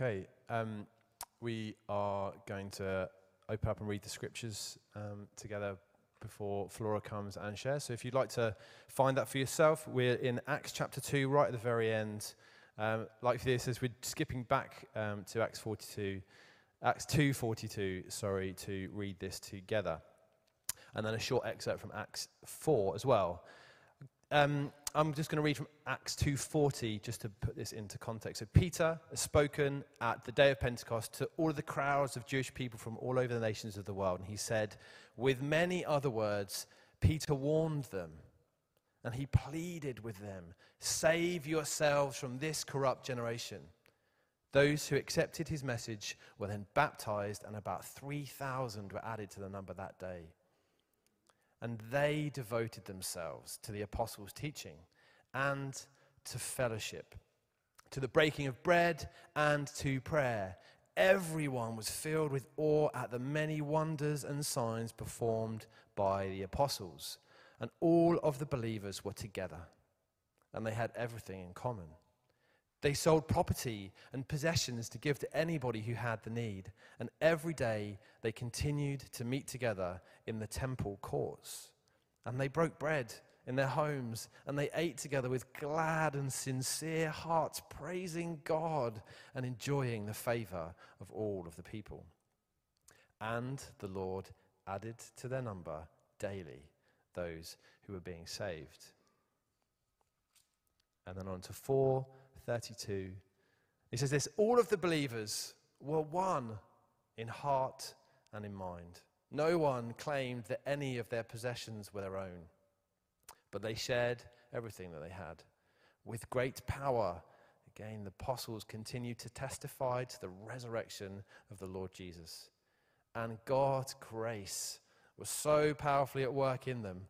Okay, um, we are going to open up and read the scriptures um, together before Flora comes and shares. So if you'd like to find that for yourself, we're in Acts chapter 2, right at the very end. Um, like this, as we're skipping back um, to Acts 42, Acts 2:42, sorry, to read this together, and then a short excerpt from Acts 4 as well. Um, I'm just going to read from Acts 2:40 just to put this into context. So Peter has spoken at the day of Pentecost to all of the crowds of Jewish people from all over the nations of the world, and he said, with many other words, Peter warned them, and he pleaded with them, "Save yourselves from this corrupt generation." Those who accepted his message were then baptized, and about 3,000 were added to the number that day. And they devoted themselves to the apostles' teaching and to fellowship, to the breaking of bread and to prayer. Everyone was filled with awe at the many wonders and signs performed by the apostles. And all of the believers were together, and they had everything in common. They sold property and possessions to give to anybody who had the need. And every day they continued to meet together in the temple courts. And they broke bread in their homes and they ate together with glad and sincere hearts, praising God and enjoying the favor of all of the people. And the Lord added to their number daily those who were being saved. And then on to 4 32. He says this All of the believers were one in heart and in mind. No one claimed that any of their possessions were their own, but they shared everything that they had. With great power, again, the apostles continued to testify to the resurrection of the Lord Jesus. And God's grace was so powerfully at work in them,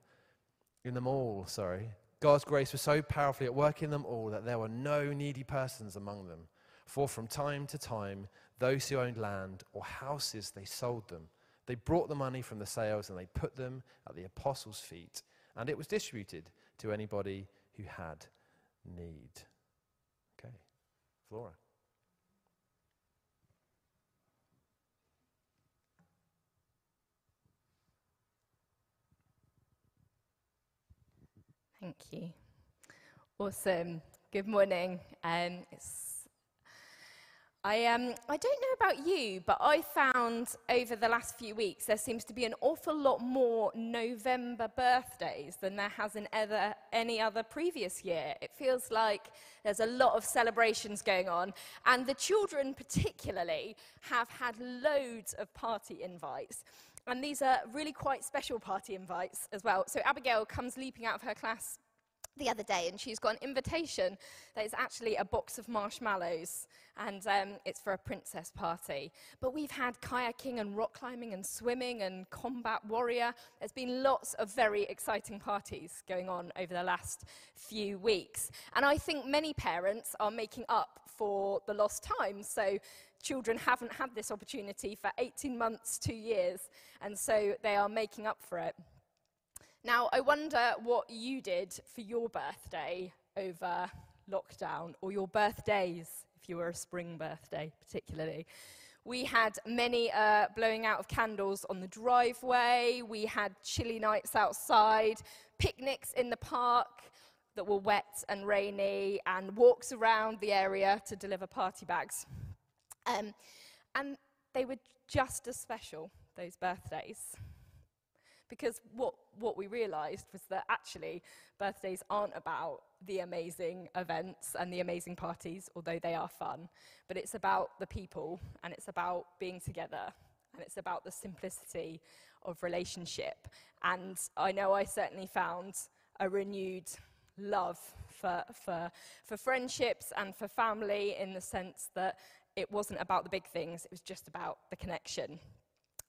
in them all, sorry, God's grace was so powerfully at work in them all that there were no needy persons among them. For from time to time, those who owned land or houses, they sold them. They brought the money from the sales and they put them at the apostles' feet, and it was distributed to anybody who had need. Okay, Flora. Thank you. Awesome. Good morning. Um, I, um, I don't know about you, but I found over the last few weeks there seems to be an awful lot more November birthdays than there has in ever, any other previous year. It feels like there's a lot of celebrations going on, and the children, particularly, have had loads of party invites. And these are really quite special party invites as well. So Abigail comes leaping out of her class the other day and she's got an invitation that is actually a box of marshmallows and um, it's for a princess party. But we've had kayaking and rock climbing and swimming and combat warrior. There's been lots of very exciting parties going on over the last few weeks. And I think many parents are making up for the lost time. So children haven't had this opportunity for 18 months, two years, and so they are making up for it. Now, I wonder what you did for your birthday over lockdown, or your birthdays, if you were a spring birthday, particularly. We had many uh, blowing out of candles on the driveway. We had chilly nights outside, picnics in the park that were wet and rainy, and walks around the area to deliver party bags. Um, and they were just as special, those birthdays. Because what, what we realized was that actually birthdays aren't about the amazing events and the amazing parties, although they are fun, but it's about the people and it's about being together and it's about the simplicity of relationship. And I know I certainly found a renewed love for, for, for friendships and for family in the sense that it wasn't about the big things, it was just about the connection.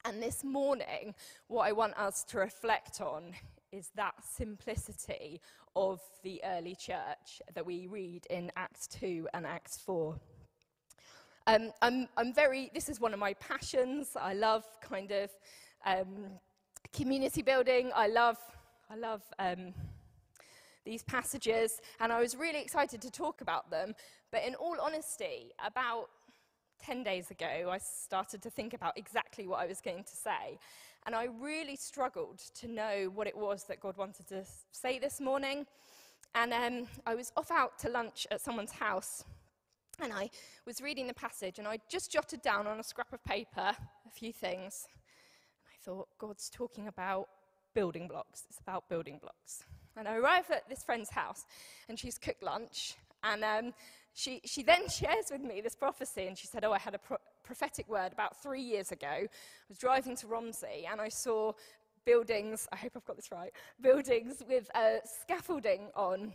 And this morning, what I want us to reflect on is that simplicity of the early church that we read in Acts 2 and Acts 4. Um, I'm, I'm very, this is one of my passions. I love kind of um, community building. I love, I love um, these passages, and I was really excited to talk about them. But in all honesty, about 10 days ago, I started to think about exactly what I was going to say. And I really struggled to know what it was that God wanted to say this morning. And um, I was off out to lunch at someone's house. And I was reading the passage, and I just jotted down on a scrap of paper a few things. And I thought, God's talking about building blocks. It's about building blocks. And I arrive at this friend's house, and she's cooked lunch. And um, she, she then shares with me this prophecy, and she said, Oh, I had a pro- prophetic word about three years ago. I was driving to Romsey, and I saw buildings, I hope I've got this right, buildings with uh, scaffolding on.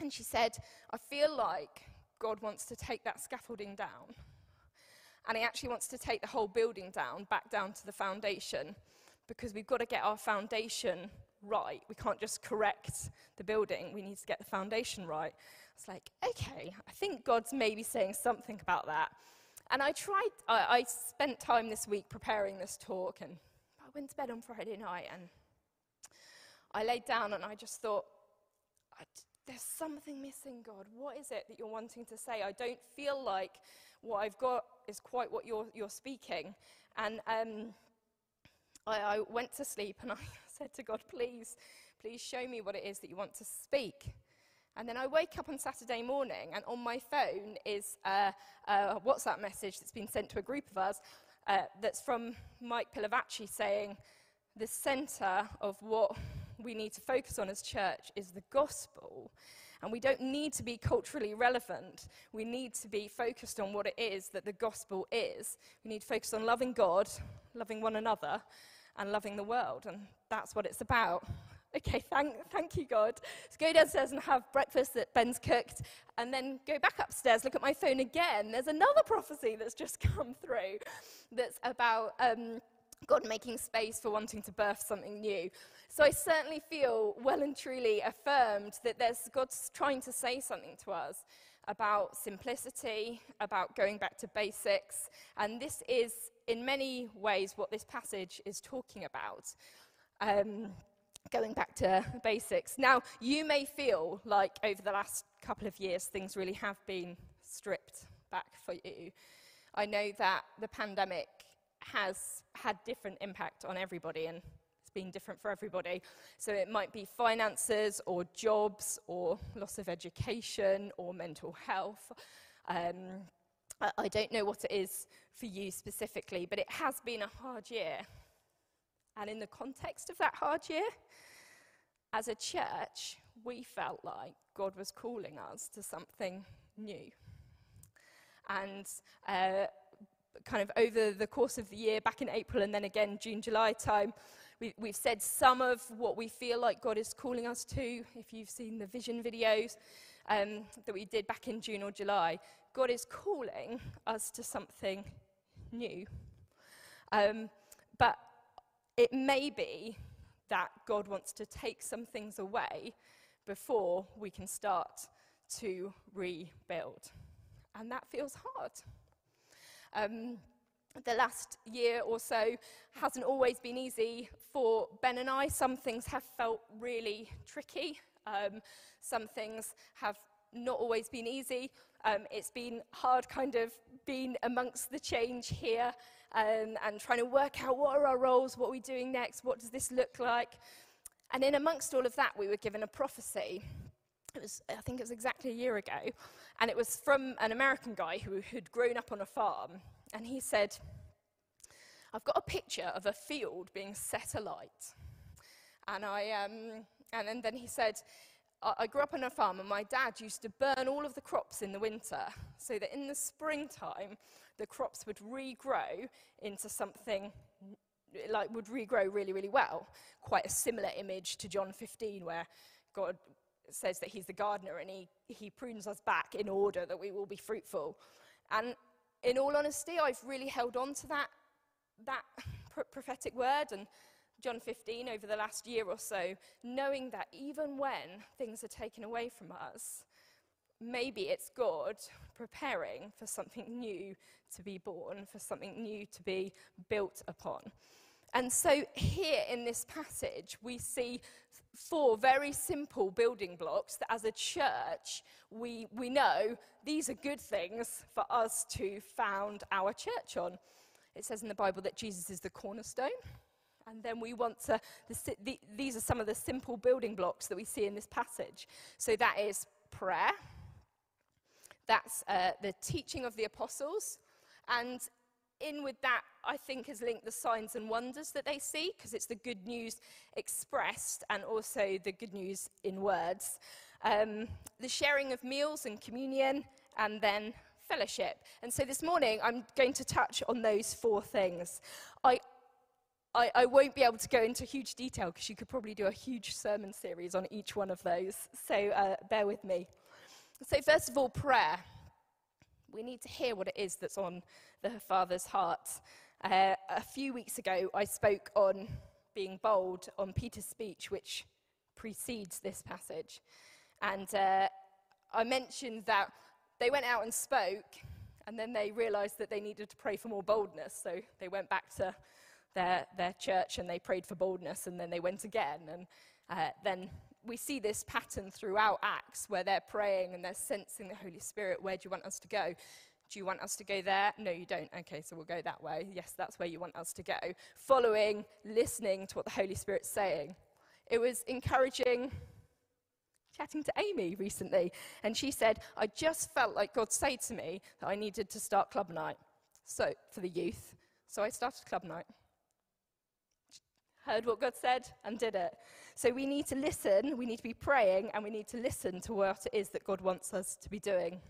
And she said, I feel like God wants to take that scaffolding down. And he actually wants to take the whole building down, back down to the foundation, because we've got to get our foundation right. We can't just correct the building, we need to get the foundation right. It's like, okay, I think God's maybe saying something about that. And I tried, I, I spent time this week preparing this talk, and I went to bed on Friday night, and I laid down and I just thought, there's something missing, God. What is it that you're wanting to say? I don't feel like what I've got is quite what you're, you're speaking. And um, I, I went to sleep and I said to God, please, please show me what it is that you want to speak. And then I wake up on Saturday morning, and on my phone is a, a WhatsApp message that's been sent to a group of us uh, that's from Mike Pilavachi saying, The center of what we need to focus on as church is the gospel. And we don't need to be culturally relevant. We need to be focused on what it is that the gospel is. We need to focus on loving God, loving one another, and loving the world. And that's what it's about. Okay, thank, thank you, God. So go downstairs and have breakfast that Ben's cooked, and then go back upstairs, look at my phone again. There's another prophecy that's just come through that's about um, God making space for wanting to birth something new. So I certainly feel well and truly affirmed that there's God's trying to say something to us about simplicity, about going back to basics, and this is in many ways what this passage is talking about. Um, going back to basics. Now, you may feel like over the last couple of years things really have been stripped back for you. I know that the pandemic has had different impact on everybody and it's been different for everybody. So it might be finances or jobs or loss of education or mental health. Um, I, don't know what it is for you specifically, but it has been a hard year. And in the context of that hard year, as a church, we felt like God was calling us to something new. And uh, kind of over the course of the year, back in April and then again June, July time, we, we've said some of what we feel like God is calling us to. If you've seen the vision videos um, that we did back in June or July, God is calling us to something new. Um, but it may be that God wants to take some things away before we can start to rebuild. And that feels hard. Um, the last year or so hasn't always been easy for Ben and I. Some things have felt really tricky. Um, some things have not always been easy. Um, it's been hard kind of being amongst the change here um, and trying to work out what are our roles, what are we doing next, what does this look like. And in amongst all of that, we were given a prophecy. It was, I think it was exactly a year ago, and it was from an American guy who had grown up on a farm. And he said, I've got a picture of a field being set alight. And, I, um, and, and then he said, I grew up on a farm, and my dad used to burn all of the crops in the winter so that in the springtime, the crops would regrow into something like would regrow really, really well. Quite a similar image to John 15, where God says that He's the gardener and He, he prunes us back in order that we will be fruitful. And in all honesty, I've really held on to that, that prophetic word and John 15 over the last year or so, knowing that even when things are taken away from us, maybe it's God preparing for something new to be born, for something new to be built upon. And so, here in this passage, we see four very simple building blocks that as a church, we, we know these are good things for us to found our church on. It says in the Bible that Jesus is the cornerstone. And then we want to, the, the, these are some of the simple building blocks that we see in this passage. So that is prayer, that's uh, the teaching of the apostles, and in with that, I think, is linked the signs and wonders that they see, because it's the good news expressed and also the good news in words. Um, the sharing of meals and communion, and then fellowship. And so this morning, I'm going to touch on those four things. I, I, I won't be able to go into huge detail because you could probably do a huge sermon series on each one of those. So uh, bear with me. So, first of all, prayer we need to hear what it is that's on the Father's heart. Uh, a few weeks ago, I spoke on being bold on Peter's speech, which precedes this passage. And uh, I mentioned that they went out and spoke, and then they realized that they needed to pray for more boldness. So they went back to their, their church and they prayed for boldness, and then they went again. And uh, then we see this pattern throughout Acts where they're praying and they're sensing the Holy Spirit. Where do you want us to go? Do you want us to go there? No, you don't. Okay, so we'll go that way. Yes, that's where you want us to go. Following, listening to what the Holy Spirit's saying. It was encouraging chatting to Amy recently, and she said, I just felt like God said to me that I needed to start club night. So, for the youth. So I started club night. Heard what God said and did it. So we need to listen, we need to be praying, and we need to listen to what it is that God wants us to be doing.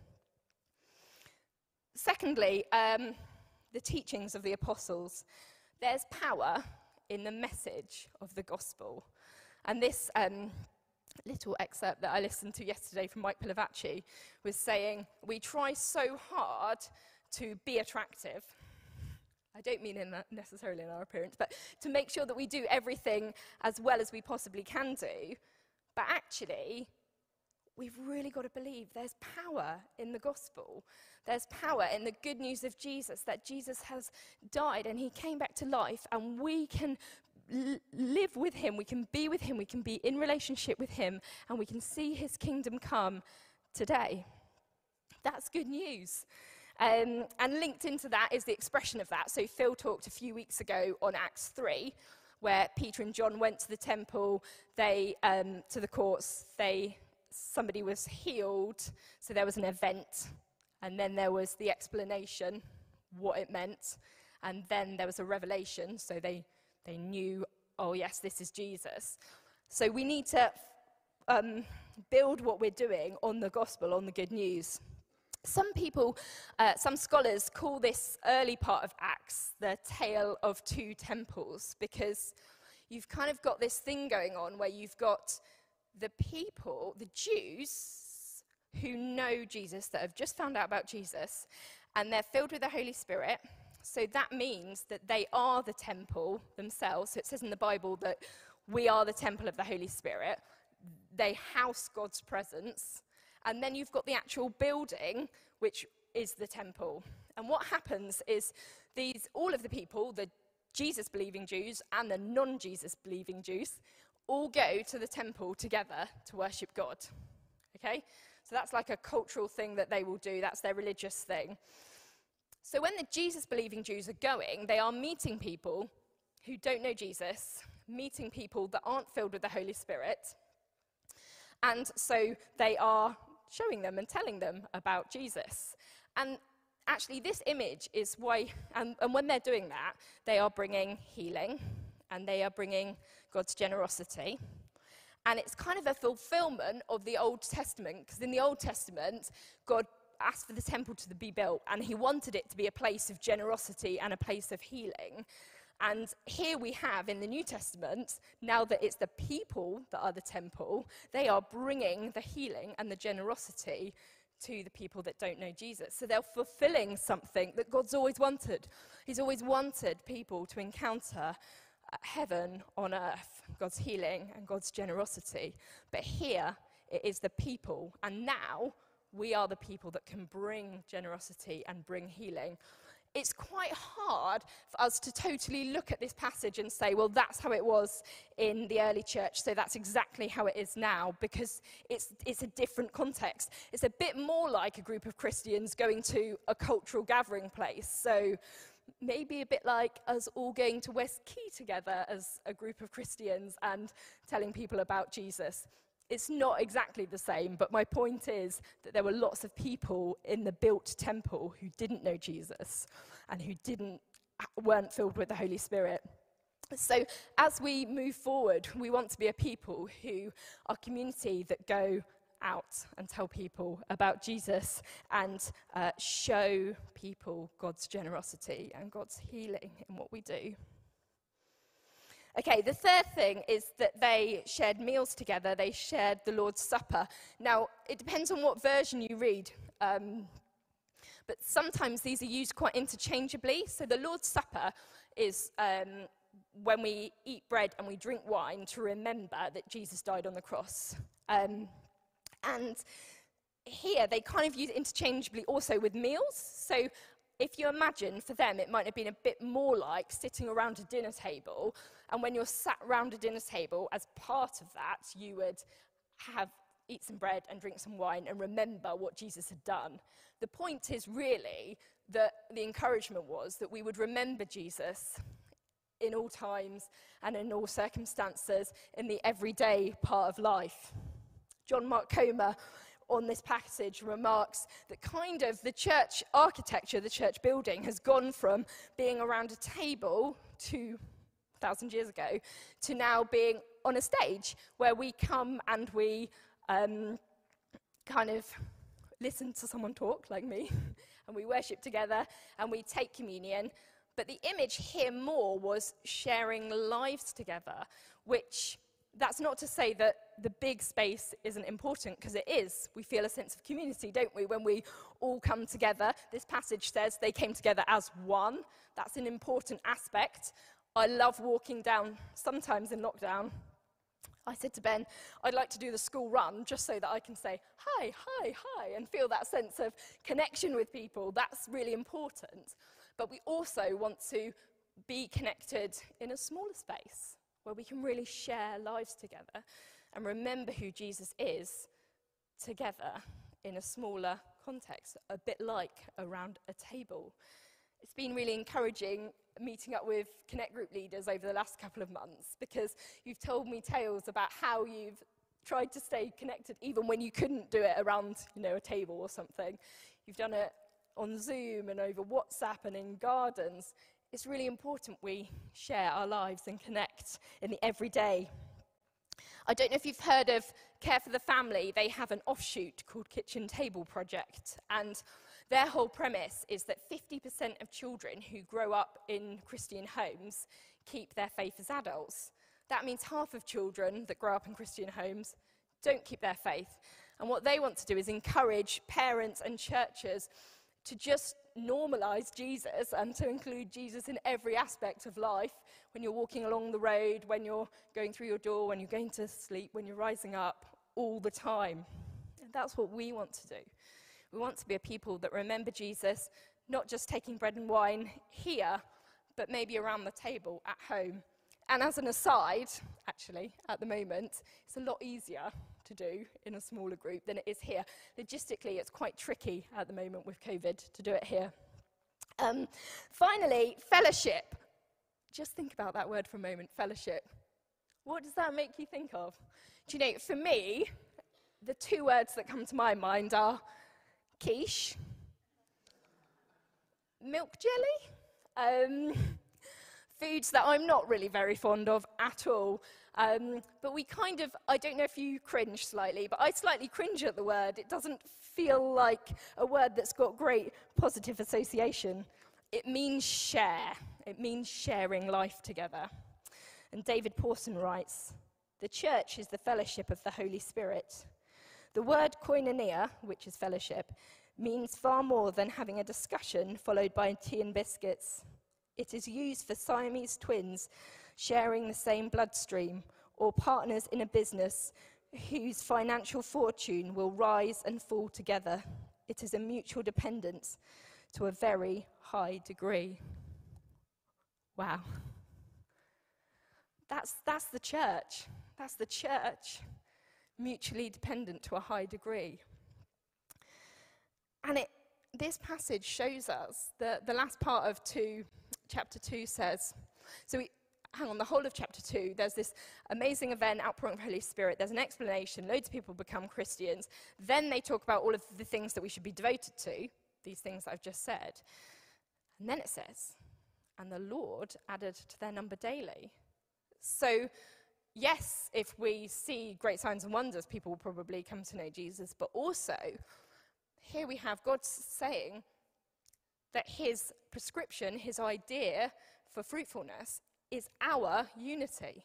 Secondly, um, the teachings of the apostles. There's power in the message of the gospel. And this um, little excerpt that I listened to yesterday from Mike Pilavachi was saying, We try so hard to be attractive I don't mean in necessarily in our appearance, but to make sure that we do everything as well as we possibly can do. But actually, we've really got to believe there's power in the gospel. There's power in the good news of Jesus, that Jesus has died and he came back to life, and we can live with him, we can be with him, we can be in relationship with him, and we can see his kingdom come today. That's good news. Um, and linked into that is the expression of that. So Phil talked a few weeks ago on Acts 3, where Peter and John went to the temple, they, um, to the courts, they, somebody was healed, so there was an event, and then there was the explanation, what it meant, and then there was a revelation, so they, they knew, oh yes, this is Jesus. So we need to um, build what we're doing on the gospel, on the good news. Some people, uh, some scholars call this early part of Acts the tale of two temples because you've kind of got this thing going on where you've got the people, the Jews, who know Jesus, that have just found out about Jesus, and they're filled with the Holy Spirit. So that means that they are the temple themselves. So it says in the Bible that we are the temple of the Holy Spirit. They house God's presence. And then you've got the actual building, which is the temple. And what happens is these, all of the people, the Jesus believing Jews and the non Jesus believing Jews, all go to the temple together to worship God. Okay? So that's like a cultural thing that they will do, that's their religious thing. So when the Jesus believing Jews are going, they are meeting people who don't know Jesus, meeting people that aren't filled with the Holy Spirit. And so they are showing them and telling them about Jesus. And actually, this image is why, and, and when they're doing that, they are bringing healing and they are bringing God's generosity. And it's kind of a fulfillment of the Old Testament, because in the Old Testament, God asked for the temple to be built, and he wanted it to be a place of generosity and a place of healing. And here we have in the New Testament, now that it's the people that are the temple, they are bringing the healing and the generosity to the people that don't know Jesus. So they're fulfilling something that God's always wanted. He's always wanted people to encounter uh, heaven on earth, God's healing and God's generosity. But here it is the people, and now we are the people that can bring generosity and bring healing it's quite hard for us to totally look at this passage and say, well, that's how it was in the early church, so that's exactly how it is now, because it's, it's a different context. It's a bit more like a group of Christians going to a cultural gathering place. So maybe a bit like us all going to West Quay together as a group of Christians and telling people about Jesus. It's not exactly the same, but my point is that there were lots of people in the built temple who didn't know Jesus and who didn't, weren't filled with the Holy Spirit. So, as we move forward, we want to be a people who are community that go out and tell people about Jesus and uh, show people God's generosity and God's healing in what we do. Okay, the third thing is that they shared meals together, they shared the Lord's Supper. Now, it depends on what version you read. Um, but sometimes these are used quite interchangeably. So the Lord's Supper is um, when we eat bread and we drink wine to remember that Jesus died on the cross. Um, and here they kind of use interchangeably also with meals. So if you imagine for them, it might have been a bit more like sitting around a dinner table. And when you're sat around a dinner table, as part of that, you would have eat some bread and drink some wine and remember what Jesus had done. The point is really that the encouragement was that we would remember Jesus in all times and in all circumstances in the everyday part of life. John Mark Comer on this passage remarks that kind of the church architecture, the church building, has gone from being around a table 2,000 years ago to now being on a stage where we come and we um, kind of listen to someone talk, like me, and we worship together and we take communion. But the image here more was sharing lives together, which that's not to say that the big space isn't important, because it is. We feel a sense of community, don't we, when we all come together. This passage says they came together as one. That's an important aspect. I love walking down, sometimes in lockdown. I said to Ben, I'd like to do the school run just so that I can say hi, hi, hi, and feel that sense of connection with people. That's really important. But we also want to be connected in a smaller space where we can really share lives together and remember who Jesus is together in a smaller context, a bit like around a table. It's been really encouraging meeting up with Connect Group leaders over the last couple of months because you've told me tales about how you've tried to stay connected even when you couldn't do it around, you know, a table or something. You've done it on Zoom and over WhatsApp and in gardens it's really important we share our lives and connect in the everyday. I don't know if you've heard of Care for the Family. They have an offshoot called Kitchen Table Project. And their whole premise is that 50% of children who grow up in Christian homes keep their faith as adults. That means half of children that grow up in Christian homes don't keep their faith. And what they want to do is encourage parents and churches to just normalize Jesus and to include Jesus in every aspect of life when you're walking along the road, when you're going through your door, when you're going to sleep, when you're rising up, all the time. And that's what we want to do. We want to be a people that remember Jesus, not just taking bread and wine here, but maybe around the table at home. And as an aside, actually, at the moment, it's a lot easier to do in a smaller group than it is here. Logistically, it's quite tricky at the moment with COVID to do it here. Um, finally, fellowship. Just think about that word for a moment fellowship. What does that make you think of? Do you know, for me, the two words that come to my mind are quiche, milk jelly. Um, foods that I'm not really very fond of at all. Um, but we kind of, I don't know if you cringe slightly, but I slightly cringe at the word. It doesn't feel like a word that's got great positive association. It means share, it means sharing life together. And David Pawson writes The church is the fellowship of the Holy Spirit. The word koinonia, which is fellowship, means far more than having a discussion followed by tea and biscuits. It is used for Siamese twins sharing the same bloodstream, or partners in a business whose financial fortune will rise and fall together. It is a mutual dependence. to a very high degree. Wow. That's, that's the church. That's the church, mutually dependent to a high degree. And it, this passage shows us that the last part of 2, chapter 2 says, so we, hang on, the whole of chapter 2, there's this amazing event, outpouring of Holy Spirit, there's an explanation, loads of people become Christians. Then they talk about all of the things that we should be devoted to, these things I've just said. And then it says, and the Lord added to their number daily. So, yes, if we see great signs and wonders, people will probably come to know Jesus, but also, here we have God saying that his prescription, his idea for fruitfulness, is our unity.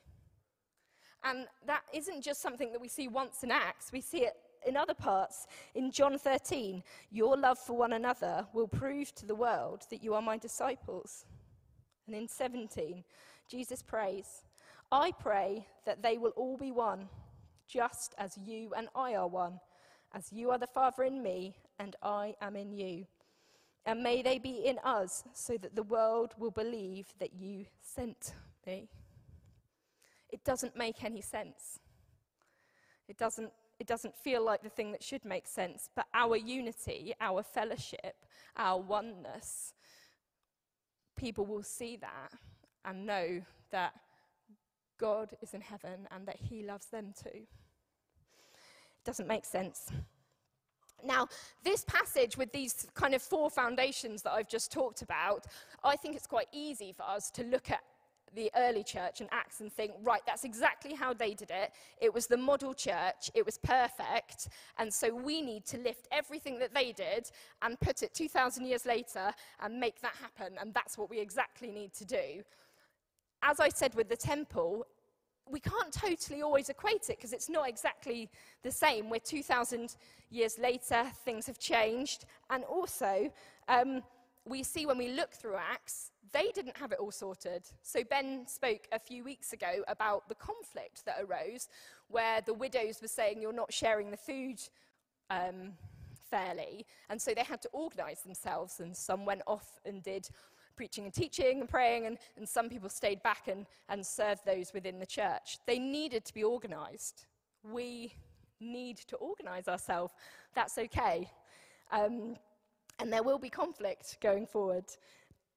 And that isn't just something that we see once in Acts, we see it in other parts. In John 13, your love for one another will prove to the world that you are my disciples. And in 17, Jesus prays, I pray that they will all be one, just as you and I are one, as you are the Father in me and I am in you. And may they be in us, so that the world will believe that you sent me. It doesn't make any sense. It doesn't, it doesn't feel like the thing that should make sense, but our unity, our fellowship, our oneness, people will see that and know that God is in heaven and that He loves them too. It doesn't make sense. Now, this passage with these kind of four foundations that I've just talked about, I think it's quite easy for us to look at the early church and Acts and think, right, that's exactly how they did it. It was the model church, it was perfect, and so we need to lift everything that they did and put it 2,000 years later and make that happen, and that's what we exactly need to do. As I said with the temple, we can't totally always equate it because it's not exactly the same. We're 2,000 years later, things have changed. And also, um, we see when we look through Acts, they didn't have it all sorted. So, Ben spoke a few weeks ago about the conflict that arose where the widows were saying, You're not sharing the food um, fairly. And so they had to organize themselves, and some went off and did preaching and teaching and praying, and, and some people stayed back and, and served those within the church. They needed to be organized. We need to organize ourselves. That's okay. Um, and there will be conflict going forward.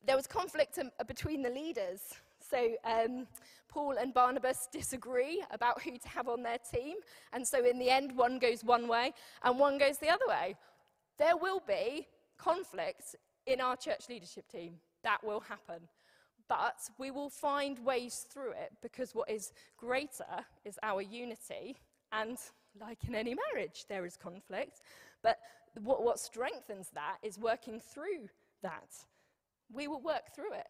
There was conflict um, between the leaders. So um, Paul and Barnabas disagree about who to have on their team. And so in the end, one goes one way and one goes the other way. There will be conflict in our church leadership team. That will happen. But we will find ways through it because what is greater is our unity. And like in any marriage, there is conflict. But what, what strengthens that is working through that. We will work through it.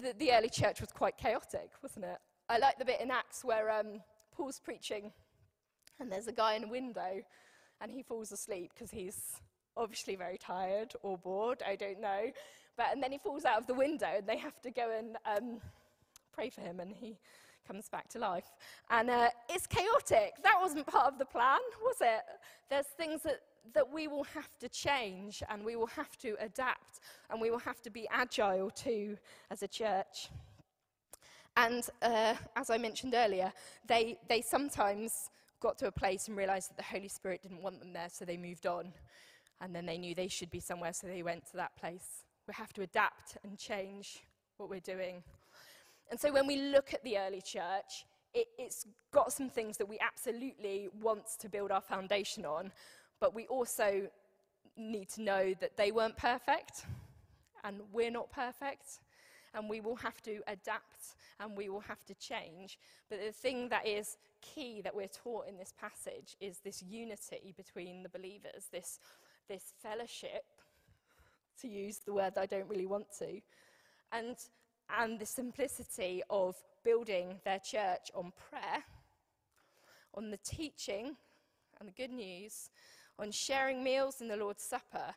The, the early church was quite chaotic, wasn't it? I like the bit in Acts where um, Paul's preaching and there's a guy in a window and he falls asleep because he's obviously very tired or bored, I don't know. But, and then he falls out of the window and they have to go and um, pray for him and he comes back to life. And uh, it's chaotic. That wasn't part of the plan, was it? There's things that, that we will have to change and we will have to adapt and we will have to be agile too as a church. And uh, as I mentioned earlier, they, they sometimes got to a place and realized that the Holy Spirit didn't want them there, so they moved on and then they knew they should be somewhere, so they went to that place. We have to adapt and change what we're doing. And so when we look at the early church, it, has got some things that we absolutely want to build our foundation on, but we also need to know that they weren't perfect, and we're not perfect, and we will have to adapt and we will have to change. But the thing that is key that we're taught in this passage is this unity between the believers, this this fellowship, to use the word I don't really want to, and, and the simplicity of building their church on prayer, on the teaching and the good news, on sharing meals in the Lord's Supper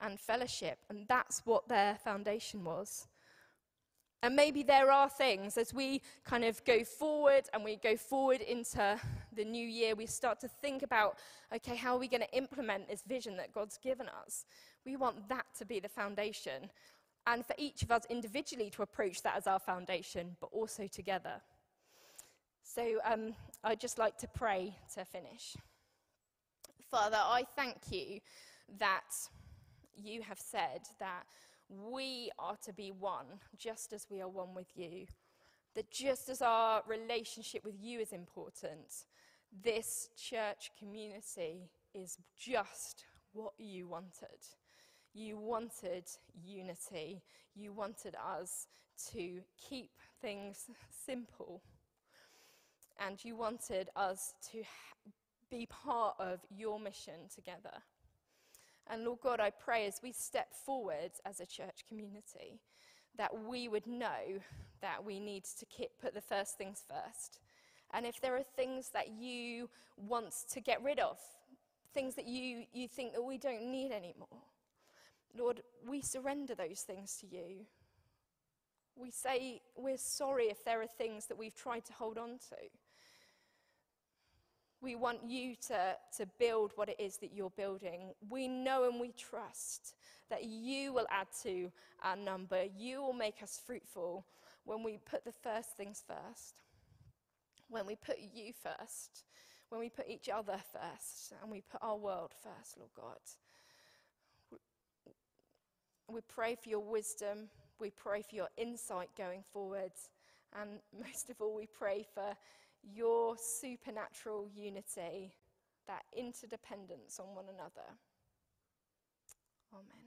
and fellowship. And that's what their foundation was. And maybe there are things as we kind of go forward and we go forward into the new year, we start to think about okay, how are we going to implement this vision that God's given us? We want that to be the foundation. And for each of us individually to approach that as our foundation, but also together. So um, I'd just like to pray to finish. Father, I thank you that you have said that we are to be one, just as we are one with you. That just as our relationship with you is important, this church community is just what you wanted. You wanted unity. You wanted us to keep things simple. And you wanted us to be part of your mission together. And Lord God, I pray as we step forward as a church community that we would know that we need to keep, put the first things first. And if there are things that you want to get rid of, things that you, you think that we don't need anymore, Lord, we surrender those things to you. We say we're sorry if there are things that we've tried to hold on to. We want you to, to build what it is that you're building. We know and we trust that you will add to our number. You will make us fruitful when we put the first things first, when we put you first, when we put each other first, and we put our world first, Lord God. We pray for your wisdom. We pray for your insight going forward. And most of all, we pray for your supernatural unity, that interdependence on one another. Amen.